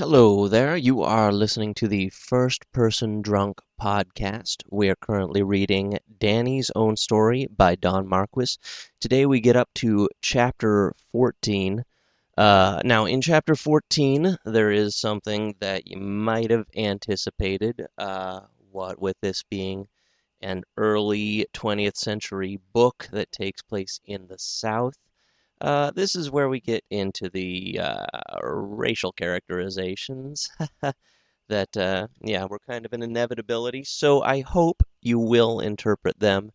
Hello there. You are listening to the First Person Drunk podcast. We are currently reading Danny's Own Story by Don Marquis. Today we get up to chapter 14. Uh, now, in chapter 14, there is something that you might have anticipated. Uh, what with this being an early 20th century book that takes place in the South. Uh, this is where we get into the uh, racial characterizations that, uh, yeah, were kind of an inevitability. So I hope you will interpret them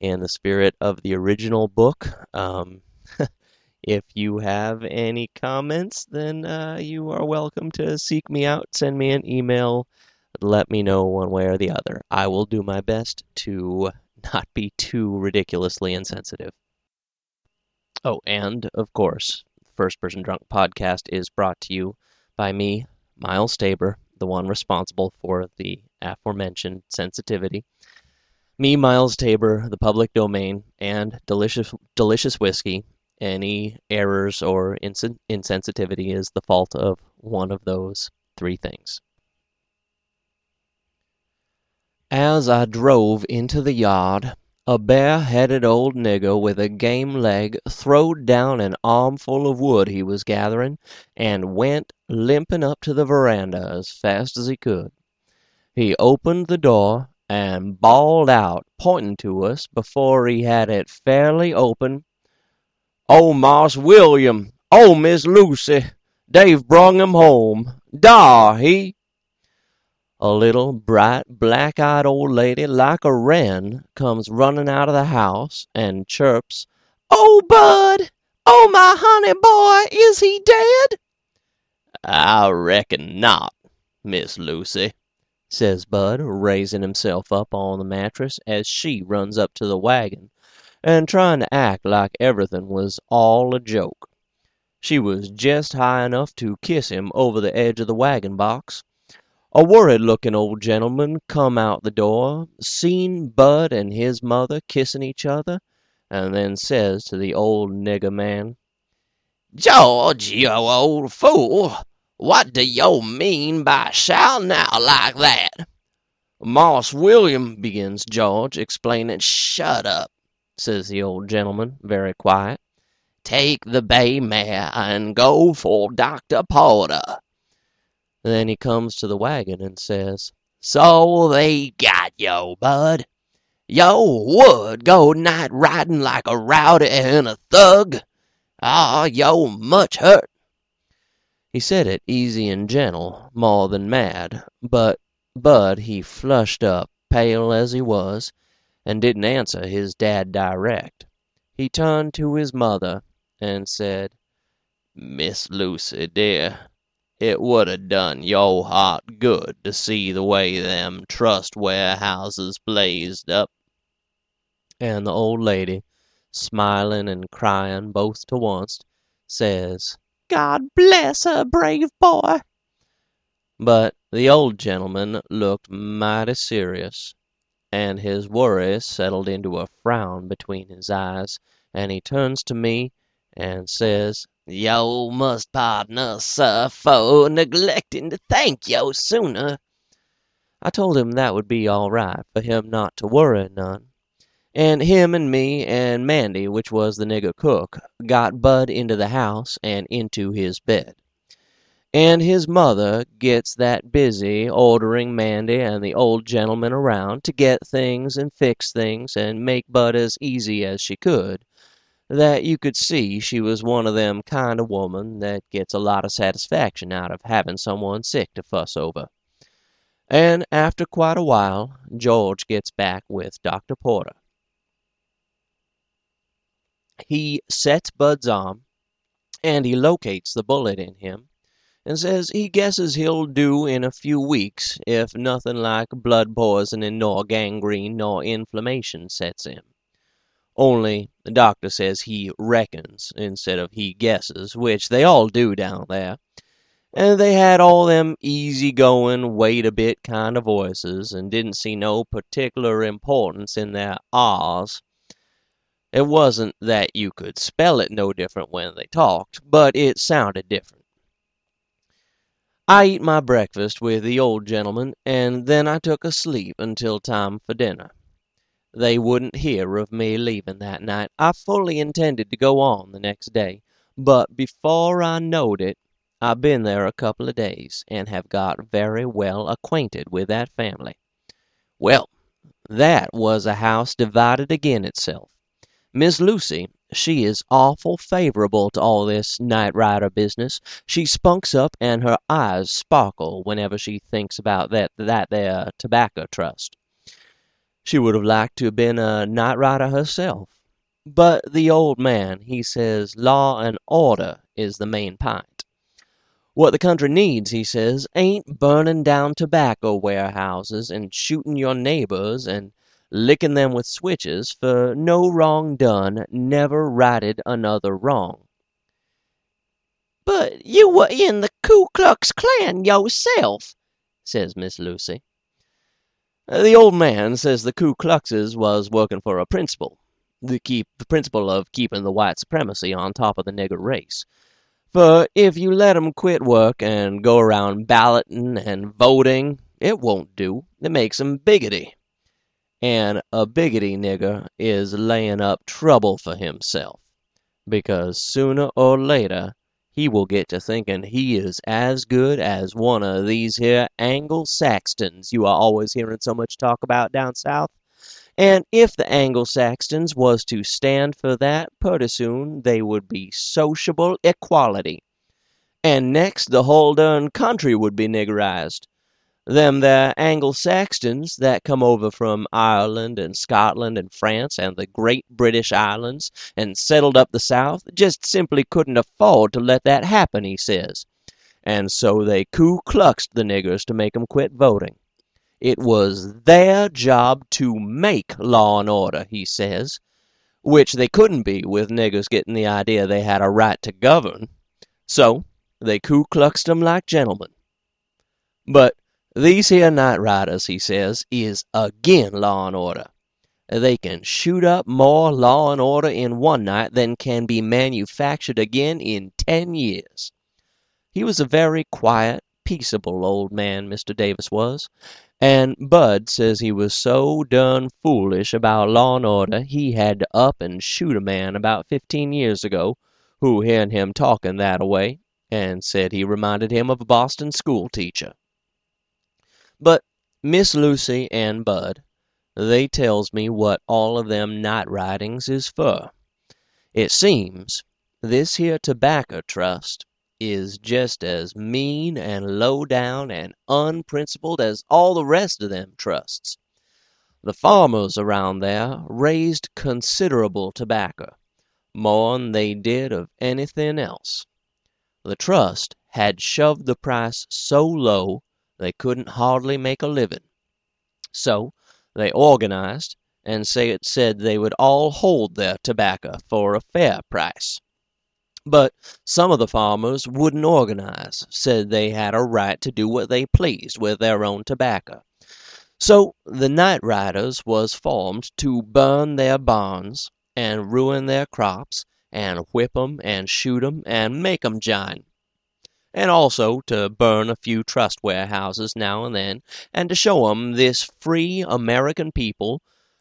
in the spirit of the original book. Um, if you have any comments, then uh, you are welcome to seek me out, send me an email, let me know one way or the other. I will do my best to not be too ridiculously insensitive. Oh, and of course, the First Person Drunk podcast is brought to you by me, Miles Tabor, the one responsible for the aforementioned sensitivity. Me, Miles Tabor, the public domain, and delicious, delicious whiskey. Any errors or ins- insensitivity is the fault of one of those three things. As I drove into the yard, a bare-headed old nigger with a game leg throwed down an armful of wood he was gathering, and went limping up to the veranda as fast as he could. He opened the door and bawled out, pointing to us before he had it fairly open, "Oh, Marse William! Oh, Miss Lucy! They've brung him home! Dar he!" A little bright, black eyed old lady, like a wren, comes running out of the house, and chirps, "Oh, Bud! Oh, my honey boy! Is he dead?" "I reckon not, Miss Lucy," says Bud, raising himself up on the mattress as she runs up to the wagon, and trying to act like everything was all a joke. She was jest high enough to kiss him over the edge of the wagon box. A worried looking old gentleman come out the door, seen Bud and his mother kissin' each other, and then says to the old nigger man, "George, you old fool, what do yo mean by shouting out like that?" "Marse William," begins George, explaining. "Shut up," says the old gentleman, very quiet. "Take the bay mare and go for Dr. Porter." Then he comes to the wagon and says, "So they got yo, Bud? Yo would go night riding like a rowdy and a thug? Ah, yo much hurt." He said it easy and gentle, more than mad, but Bud he flushed up, pale as he was, and didn't answer his dad direct. He turned to his mother and said, "Miss Lucy, dear, it would 'a' done yo' heart good to see the way them trust warehouses blazed up." And the old lady, smilin' and cryin' both to onct, says, "God bless her brave boy!" But the old gentleman looked mighty serious, and his worry settled into a frown between his eyes, and he turns to me and says, "Yo must pardon us, sir, for neglectin' to thank yo sooner." I told him that would be all right for him not to worry none, and him and me and Mandy, which was the nigger cook, got Bud into the house and into his bed. And his mother gets that busy ordering Mandy and the old gentleman around to get things and fix things and make Bud as easy as she could that you could see she was one of them kind of woman that gets a lot of satisfaction out of having someone sick to fuss over. And after quite a while George gets back with Dr. Porter. He sets Bud's arm, and he locates the bullet in him, and says he guesses he'll do in a few weeks if nothing like blood poisoning nor gangrene nor inflammation sets in. Only the doctor says he reckons instead of he guesses, which they all do down there. And they had all them easy going, wait a bit kind of voices, and didn't see no particular importance in their R's. It wasn't that you could spell it no different when they talked, but it sounded different. I eat my breakfast with the old gentleman, and then I took a sleep until time for dinner. They wouldn't hear of me leaving that night. I fully intended to go on the next day, but before I knowed it I been there a couple of days, and have got very well acquainted with that family. Well, that was a house divided agin itself. Miss Lucy she is awful favorable to all this night rider business. She spunks up, and her eyes sparkle whenever she thinks about that that there tobacco trust. She would have liked to have been a night rider herself. But the old man, he says law and order is the main p'int. What the country needs, he says, ain't burnin' down tobacco warehouses and shootin' your neighbors and lickin' them with switches, for no wrong done never righted another wrong. "But you were in the Ku Klux Klan yourself," says Miss Lucy. Uh, the old man says the Ku Kluxes was workin' for a principle the keep the principle of keepin' the white supremacy on top of the nigger race. For if you let 'em quit work and go around ballotin' and voting, it won't do. It makes 'em biggity. And a biggity nigger is layin' up trouble for himself, because sooner or later he will get to thinkin' he is as good as one of these here Angle Saxtons you are always hearin' so much talk about down South. And if the Angle Saxtons was to stand for that, purty soon they would be sociable equality. And next the whole dern country would be niggerized. Them there Angle Saxtons that come over from Ireland and Scotland and France and the great British Islands and settled up the South just simply couldn't afford to let that happen, he says. And so they Ku Kluxed the niggers to make 'em quit voting. It was their job to make law and order, he says, which they couldn't be with niggers getting the idea they had a right to govern. So they Ku Kluxed 'em like gentlemen. But these here night riders, he says, is agin law and order. They can shoot up more law and order in one night than can be manufactured again in ten years. He was a very quiet, peaceable old man, Mr. Davis was, and Bud says he was so done foolish about law and order he had to up and shoot a man about fifteen years ago who hearn him talking that a way, and said he reminded him of a Boston school teacher. But Miss Lucy and Bud, they tells me what all of them night ridings is fur. It seems this here tobacco trust is jest as mean and low down and unprincipled as all the rest of them trusts. The farmers around there raised considerable tobacco, more'n they did of anything else. The trust had shoved the price so low they couldn't hardly make a livin'. So they organized, and Say it said they would all hold their tobacco for a fair price. But some of the farmers wouldn't organize; said they had a right to do what they pleased with their own tobacco. So the night riders was formed to burn their barns, and ruin their crops, and whip 'em and shoot 'em and make 'em jine and also to burn a few trust warehouses now and then, and to show 'em this free American people,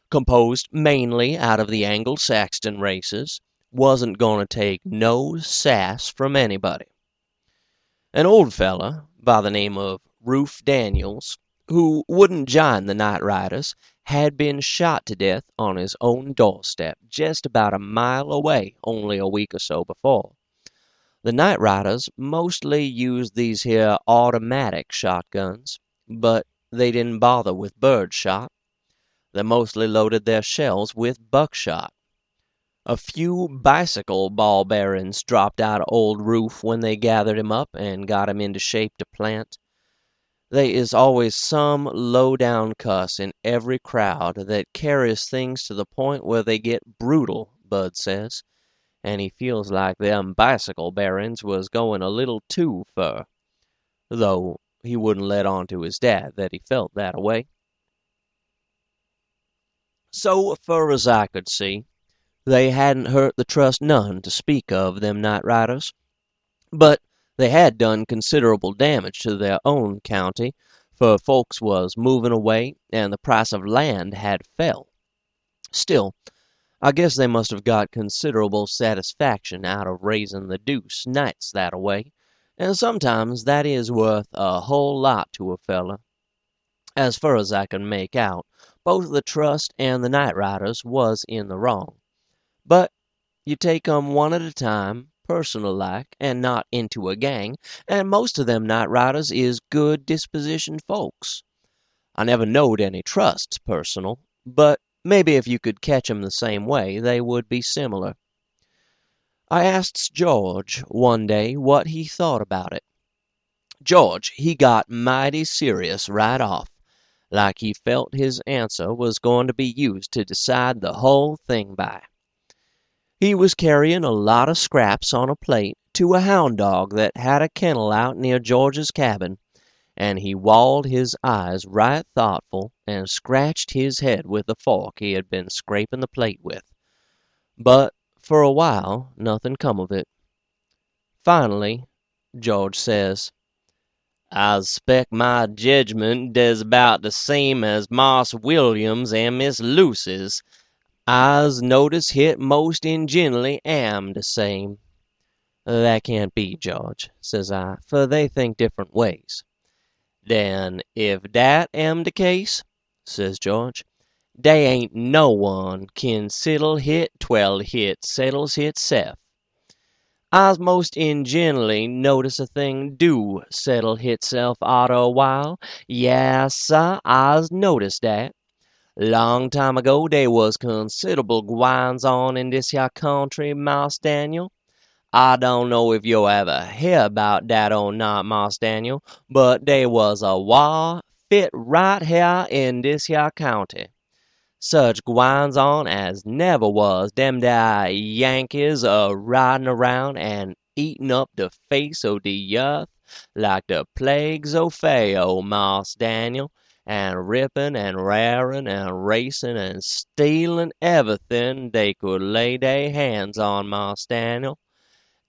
composed mainly out of the Angle Saxton races, wasn't going to take no sass from anybody. An old feller by the name of Rufe Daniels, who wouldn't jine the night riders, had been shot to death on his own doorstep, just about a mile away, only a week or so before. The night riders mostly used these here automatic shotguns, but they didn't bother with bird shot. They mostly loaded their shells with buckshot. A few bicycle ball bearin's dropped out of old Rufe when they gathered him up and got him into shape to plant. They is always some low down cuss in every crowd that carries things to the point where they get brutal, Bud says and he feels like them bicycle bearin's was goin' a little too fur, though he wouldn't let on to his dad that he felt that a way. So fur as I could see, they hadn't hurt the trust none to speak of, them night riders. But They had done considerable damage to their own county, for folks was movin' away and the price of land had fell. Still, I guess they must have got considerable satisfaction out of raisin' the deuce nights that a way, and sometimes that is worth a whole lot to a feller. As fur as I can make out, both the trust and the night riders was in the wrong. But you take 'em one at a time, personal like, and not into a gang, and most of them night riders is good dispositioned folks. I never knowed any trusts personal, but Maybe if you could catch 'em the same way, they would be similar. I asts George one day what he thought about it. George he got mighty serious right off, like he felt his answer was going to be used to decide the hull thing by. He was carryin' a lot of scraps on a plate to a hound dog that had a kennel out near George's cabin and he walled his eyes right thoughtful and scratched his head with the fork he had been scraping the plate with. But for a while nothing come of it. Finally George says: "I spec my jedgment des about the same as Marse William's and Miss Lucy's. I's notice hit most ingin'ally am the same." "That can't be, George," says I, "for they think different ways." "Den, ef dat am de case," says George, "dey ain't no one kin settle hit twell hit settles hitse'f. I's most ingin'ally notice a thing do settle hitse'f arter a while. Yas, sah, I's notice dat. Long time ago dey was consid'able gwines on in dis hyah country, Marse Daniel. I don't know if yo' ever hear 'bout dat or not, Marse Daniel, but dey was a war fit right hyah in dis hyah county. Such gwines on as never was dem dah Yankees a ridin' around and eatin' up de face o' de yeth like de plagues o' Pharaoh, Marse Daniel, and rippin' and rarin' and racin' and stealin' everything dey could lay dey hands on, Marse Daniel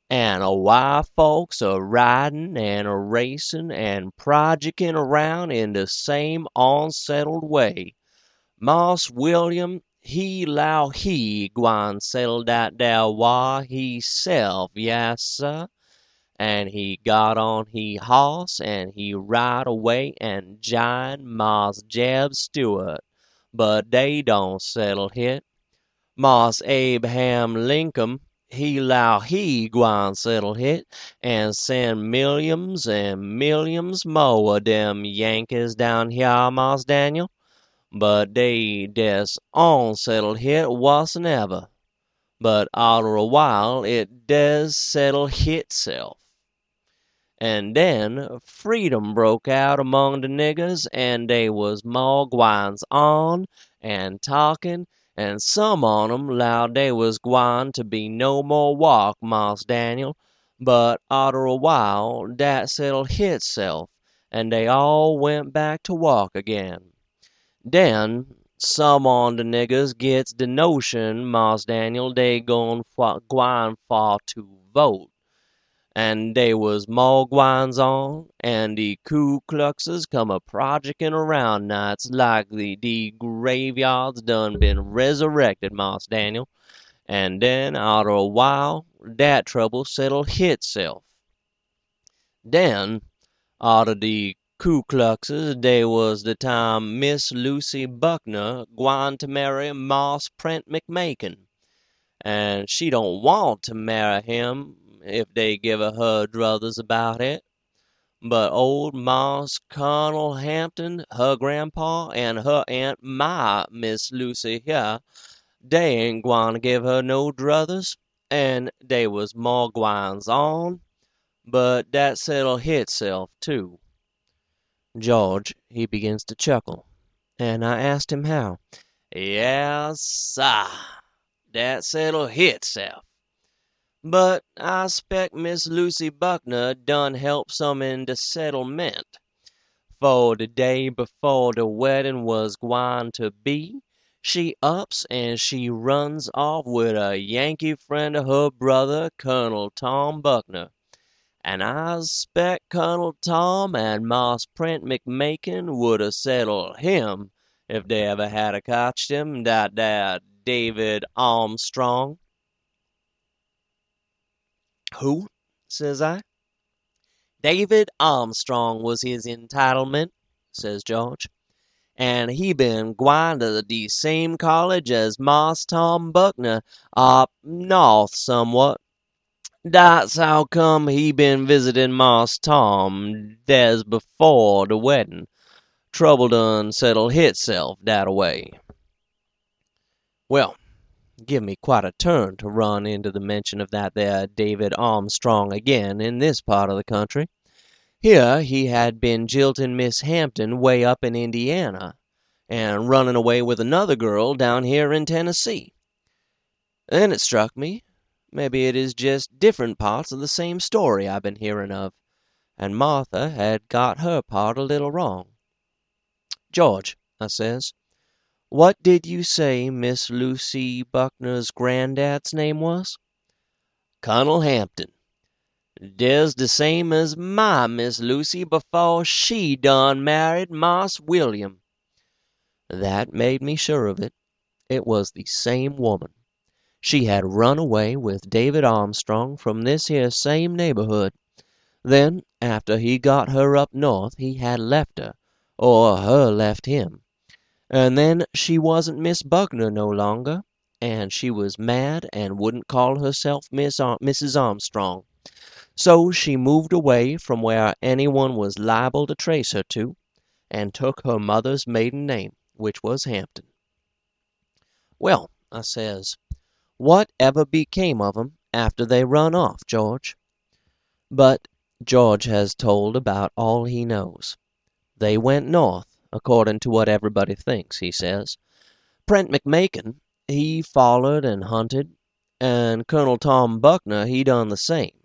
and a while folks a ridin' and a racin' and projickin' around in de same onsettled way. Marse William he 'low he gwine settle dat dar hese'f, yas, sah, and he got on he hoss and he ride away and jine Marse Jeb Stuart, but dey don't settle hit. Marse Abraham Linkum he 'low he gwine settle hit, and send milliums and milliums mo' o' dem Yankees down hyar, Marse Daniel, but dey des onsettled hit wuss'n ever. But arter a while it des settle hitse'f. And den freedom broke out among de niggers, and dey was mo' gwines on and talkin' and some on 'em 'lowed dey was gwine to be no more walk, Marse Daniel, but arter a while dat settled hitself, and dey all went back to walk again. Den some on de niggers gits de notion, Marse Daniel, dey gwine for to vote, and dey was mo' gwines on, and de Ku Kluxes come a projickin' around. Nights like de graveyards done been resurrected, Marse Daniel, and den arter a while dat trouble settle hitse'f. Den arter de Ku Kluxes dey was de time Miss Lucy Buckner gwine to marry Marse Prent McMakin, and she don't want to marry him if dey give a her druthers about it. But old Marse Kunnel Hampton, her grandpa, and her aunt, my Miss Lucy hyar, dey ain't gwine to give her no druthers, and dey was more gwines on, but dat settle hitse'f too." George he begins to chuckle, and I asked him how. "Yas, sah, dat settle hitse'f. But I spec Miss Lucy Buckner done help some in de settlement, for de day befo' de weddin' was gwine to be, she ups and she runs off wid a Yankee friend of her brother, Colonel Tom Buckner, and I spec Cunnel Tom and Marse Prent McMakin would a settled him if dey ever had a cotched him, dat dar David Armstrong." "Who?" says I. "David Armstrong was his entitlement," says George, "and he been gwine to de same college as Marse Tom Buckner up No'th somewhat. Dat's how come he been visitin' Marse Tom des befo' de weddin'. Trouble done settled hitself dat a way." Well, give me quite a turn to run into the mention of that there David Armstrong again in this part of the country. Here he had been jiltin' Miss Hampton way up in Indiana, and runnin' away with another girl down here in Tennessee. Then it struck me maybe it is jest different parts of the same story I've been hearin' of, and Martha had got her part a little wrong. "George," I says, "what did you say Miss Lucy Buckner's granddad's name was?" "Cunnel Hampton. Des de same as my Miss Lucy befo' she done married Marse William." That made me sure of it. It was the same woman. She had run away with David Armstrong from this here same neighborhood. Then, after he got her up North, he had left her, or her left him. And then she wasn't Miss Buckner no longer, and she was mad and wouldn't call herself Mrs. Armstrong. So she moved away from where anyone was liable to trace her to, and took her mother's maiden name, which was Hampton. "Well," I says, "what ever became of 'em after they run off, George?" But George has told about all he knows. They went North, accordin' to what everybody thinks, he says. Prent McMakin, he follered and hunted, and Colonel Tom Buckner he done the same.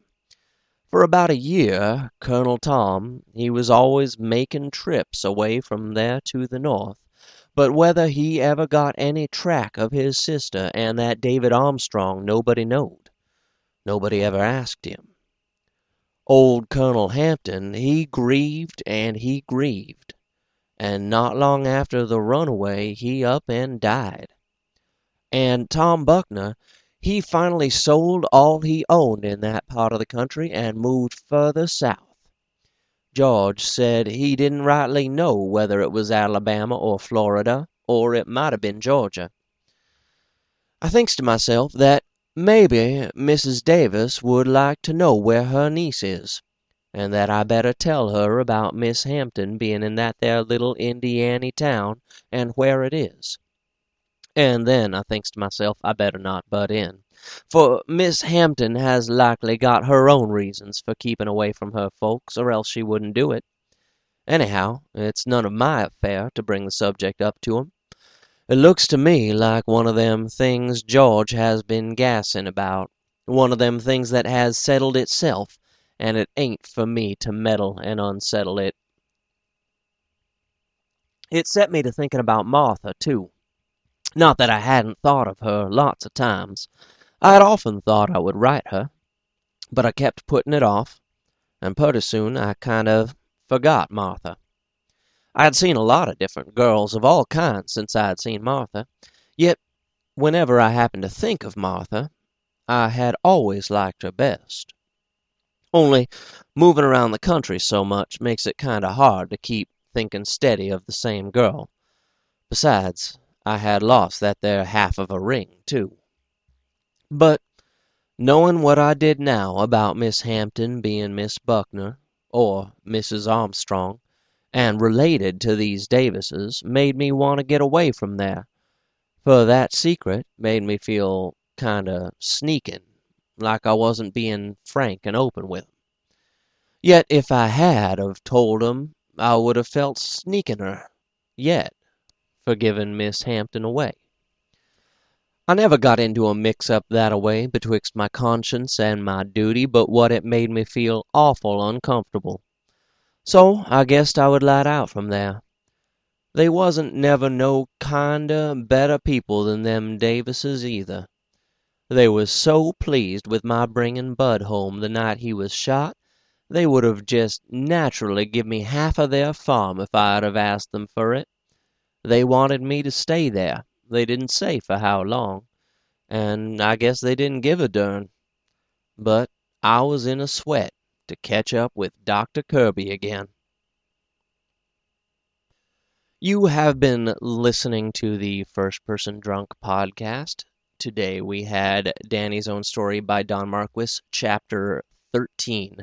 For about a year Colonel Tom he was always makin' trips away from there to the North, but whether he ever got any track of his sister and that David Armstrong nobody knowed. Nobody ever asked him. Old Colonel Hampton he grieved and he grieved, and not long after the runaway he up and died. And Tom Buckner he finally sold all he owned in that part of the country and moved further south. George said he didn't rightly know whether it was Alabama or Florida, or it might have been Georgia. I thinks to myself that maybe Mrs. Davis would like to know where her niece is, and that I better tell her about Miss Hampton being in that there little Indiany town, and where it is. And then I thinks to myself I better not butt in, for Miss Hampton has likely got her own reasons for keepin' away from her folks, or else she wouldn't do it. Anyhow, it's none of my affair to bring the subject up to 'em. It looks to me like one of them things George has been gassin' about, one of them things that has settled itself, and it ain't for me to meddle and unsettle it. It set me to thinkin' about Martha, too. Not that I hadn't thought of her lots of times. I had often thought I would write her, but I kept puttin' it off, and purty soon I kind of forgot Martha. I had seen a lot of different girls of all kinds since I had seen Martha, yet whenever I happened to think of Martha, I had always liked her best. Only movin' around the country so much makes it kind of hard to keep thinkin' steady of the same girl. Besides, I had lost that there half of a ring, too. But, knowin' what I did now about Miss Hampton bein' Miss Buckner, or Mrs. Armstrong, and related to these Davises, made me want to get away from there, for that secret made me feel kind of sneakin', like I wasn't being frank and open with 'em. Yet if I had of told 'em I would have felt sneakiner yet for givin' Miss Hampton away. I never got into a mix up that a way betwixt my conscience and my duty but what it made me feel awful uncomfortable. So I guessed I would light out from there. They wasn't never no kinder, better people than them Davises either. They was so pleased with my bringin' Bud home the night he was shot They would have jest naturally give me half of their farm if I'd have asked them fur it. They wanted me to stay there they didn't say for how long, and I guess they didn't give a dern. But I was in a sweat to ketch up with Doctor Kirby again. You have been listening to the First Person Drunk podcast. Today we had Danny's Own Story by Don Marquis, chapter 13.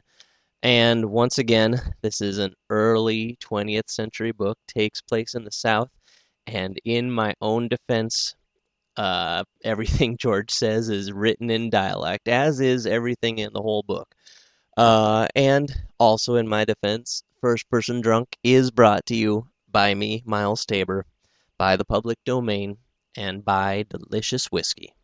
And once again, this is an early 20th century book, takes place in the South. And in my own defense, uh, everything George says is written in dialect, as is everything in the whole book. Uh, and also in my defense, First Person Drunk is brought to you by me, Miles Tabor, by the public domain, and by Delicious Whiskey.